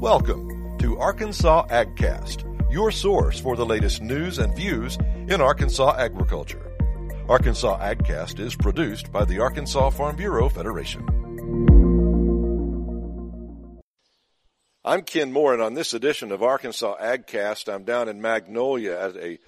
Welcome to Arkansas AgCast, your source for the latest news and views in Arkansas agriculture. Arkansas AgCast is produced by the Arkansas Farm Bureau Federation. I'm Ken Moore, and on this edition of Arkansas AgCast, I'm down in Magnolia at a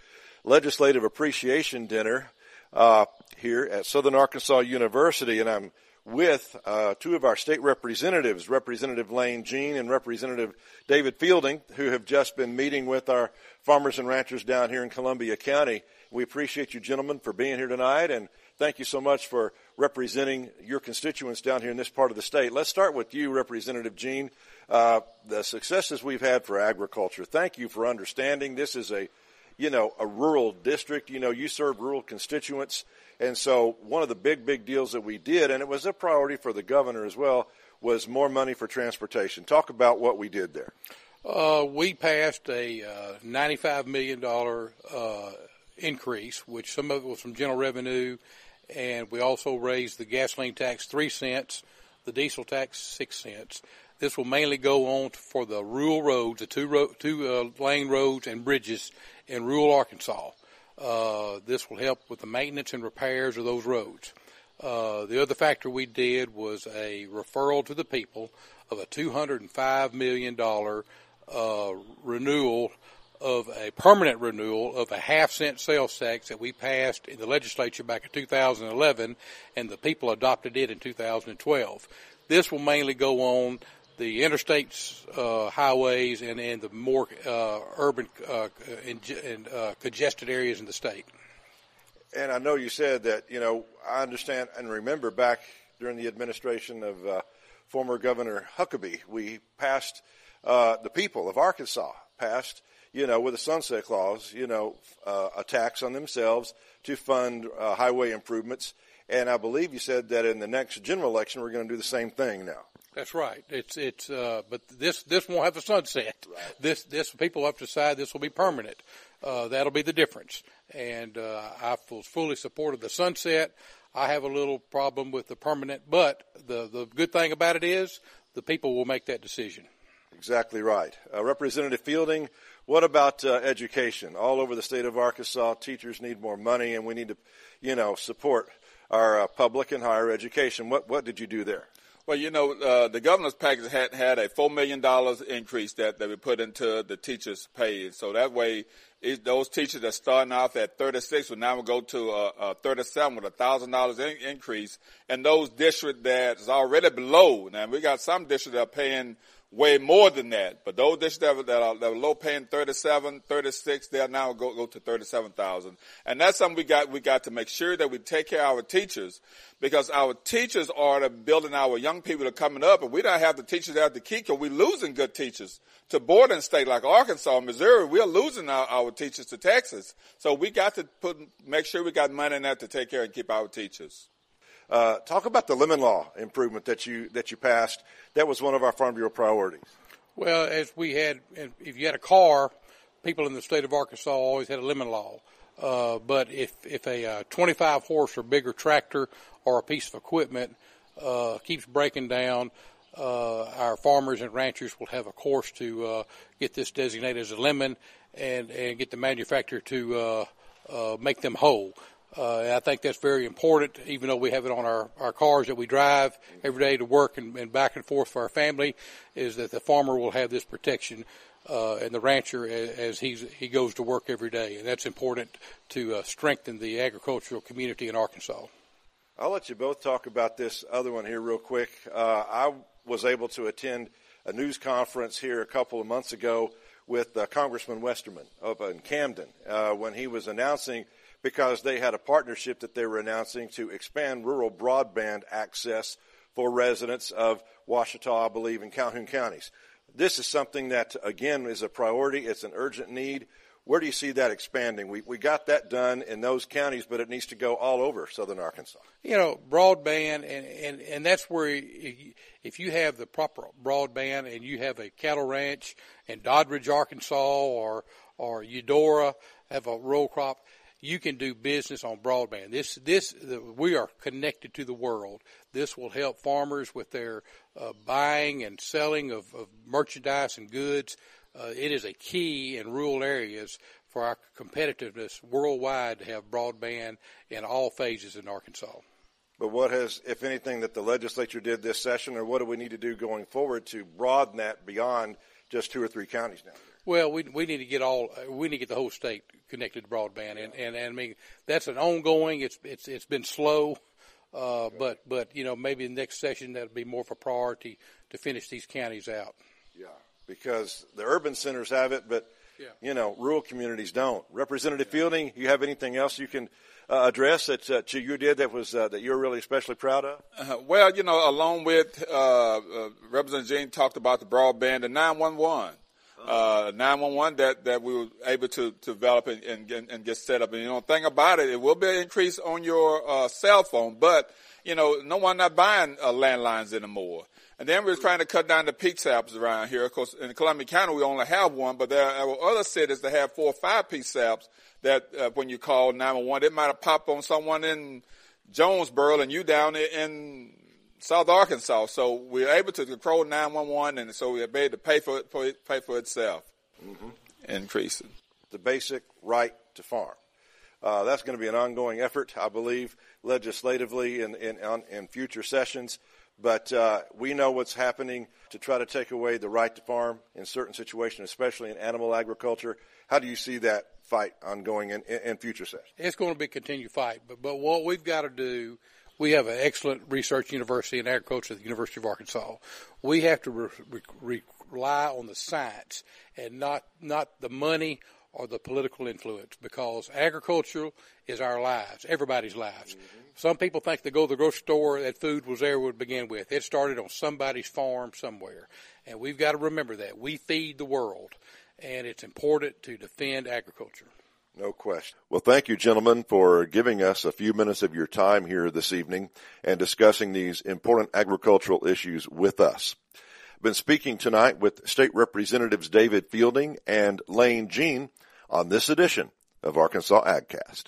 legislative appreciation dinner uh, here at Southern Arkansas University, and I'm with uh, two of our state representatives, Representative Lane Jean and Representative David Fielding, who have just been meeting with our farmers and ranchers down here in Columbia County. We appreciate you gentlemen for being here tonight and thank you so much for representing your constituents down here in this part of the state. Let's start with you, Representative Jean. Uh, the successes we've had for agriculture. Thank you for understanding. This is a, you know, a rural district. You know, you serve rural constituents. And so one of the big, big deals that we did, and it was a priority for the governor as well, was more money for transportation. Talk about what we did there. Uh, we passed a uh, $95 million uh, increase, which some of it was from general revenue, and we also raised the gasoline tax 3 cents, the diesel tax 6 cents. This will mainly go on for the rural roads, the two, ro- two uh, lane roads and bridges in rural Arkansas. Uh, this will help with the maintenance and repairs of those roads. Uh, the other factor we did was a referral to the people of a $205 million uh, renewal of a permanent renewal of a half cent sales tax that we passed in the legislature back in 2011 and the people adopted it in 2012. This will mainly go on the interstates, uh, highways, and, and the more uh, urban uh, and, and uh, congested areas in the state. And I know you said that, you know, I understand and remember back during the administration of uh, former Governor Huckabee, we passed, uh, the people of Arkansas passed, you know, with a sunset clause, you know, a tax on themselves to fund highway improvements. And I believe you said that in the next general election, we're going to do the same thing now. That's right. It's it's uh, but this this won't have a sunset. Right. This this people have to decide this will be permanent. Uh, that'll be the difference. And uh, I was fully supportive the sunset. I have a little problem with the permanent, but the the good thing about it is the people will make that decision. Exactly right. Uh, Representative Fielding, what about uh, education? All over the state of Arkansas, teachers need more money, and we need to, you know, support our uh, public and higher education. What what did you do there? Well, you know, uh, the governor's package had had a four million dollars increase that, that we put into the teachers' pay. So that way, it, those teachers that starting off at 36 will now go to uh, uh, 37 with a thousand dollars increase. And those districts that's already below, now we got some districts that are paying way more than that. But those that, are, that are low paying 37, 36, they'll now go, go to 37,000. And that's something we got, we got to make sure that we take care of our teachers because our teachers are the building our young people that are coming up and we don't have the teachers out the key because we're losing good teachers to bordering state like Arkansas, Missouri. We're losing our, our teachers to Texas. So we got to put, make sure we got money in that to take care and keep our teachers. Uh, talk about the lemon law improvement that you that you passed. That was one of our Farm Bureau priorities. Well, as we had, if you had a car, people in the state of Arkansas always had a lemon law. Uh, but if if a uh, 25 horse or bigger tractor or a piece of equipment uh, keeps breaking down, uh, our farmers and ranchers will have a course to uh, get this designated as a lemon and and get the manufacturer to uh, make them whole. Uh, I think that's very important, even though we have it on our, our cars that we drive every day to work and, and back and forth for our family, is that the farmer will have this protection uh, and the rancher as, as he's, he goes to work every day. And that's important to uh, strengthen the agricultural community in Arkansas. I'll let you both talk about this other one here real quick. Uh, I was able to attend a news conference here a couple of months ago with uh, Congressman Westerman up in Camden uh, when he was announcing – because they had a partnership that they were announcing to expand rural broadband access for residents of Ouachita, I believe, in Calhoun counties. This is something that, again, is a priority. It's an urgent need. Where do you see that expanding? We, we got that done in those counties, but it needs to go all over southern Arkansas. You know, broadband, and, and, and that's where if you have the proper broadband and you have a cattle ranch in Doddridge, Arkansas, or, or Eudora, have a row crop, you can do business on broadband. This, this, the, we are connected to the world. This will help farmers with their uh, buying and selling of, of merchandise and goods. Uh, it is a key in rural areas for our competitiveness worldwide to have broadband in all phases in Arkansas. But what has, if anything, that the legislature did this session, or what do we need to do going forward to broaden that beyond just two or three counties now? Well, we we need to get all we need to get the whole state connected to broadband, and and, and I mean that's an ongoing. It's it's it's been slow, uh, okay. but but you know maybe the next session that'll be more of a priority to finish these counties out. Yeah, because the urban centers have it, but yeah. you know rural communities don't. Representative yeah. Fielding, you have anything else you can? Uh, address that uh, you did that was uh, that you're really especially proud of? Uh, well, you know, along with uh, uh, Representative Jean talked about the broadband and 911 uh, 911 that, that we were able to, to develop and, and, and, get set up. And, you know, thing about it, it will be an increase on your uh, cell phone, but, you know, no one not buying uh, landlines anymore. And then we are trying to cut down the PSAPs around here. Of course, in Columbia County, we only have one, but there are other cities that have four or five PSAPs that uh, when you call 911, it might have popped on someone in Jonesboro and you down in South Arkansas. So we are able to control 911, and so we are able to pay for it, pay for itself, mm-hmm. increasing the basic right to farm. Uh, that's going to be an ongoing effort, I believe, legislatively in in, in future sessions. But uh, we know what's happening to try to take away the right to farm in certain situations, especially in animal agriculture. How do you see that fight ongoing in, in, in future sessions? It's going to be a continued fight, but but what we've got to do we have an excellent research university in agriculture at the University of Arkansas. We have to re- re- rely on the science and not not the money or the political influence because agriculture is our lives, everybody's lives. Mm-hmm. Some people think they go to the grocery store, that food was there to begin with. It started on somebody's farm somewhere. And we've got to remember that. We feed the world, and it's important to defend agriculture. No question. Well, thank you, gentlemen, for giving us a few minutes of your time here this evening and discussing these important agricultural issues with us. Been speaking tonight with State Representatives David Fielding and Lane Jean on this edition of Arkansas AgCast.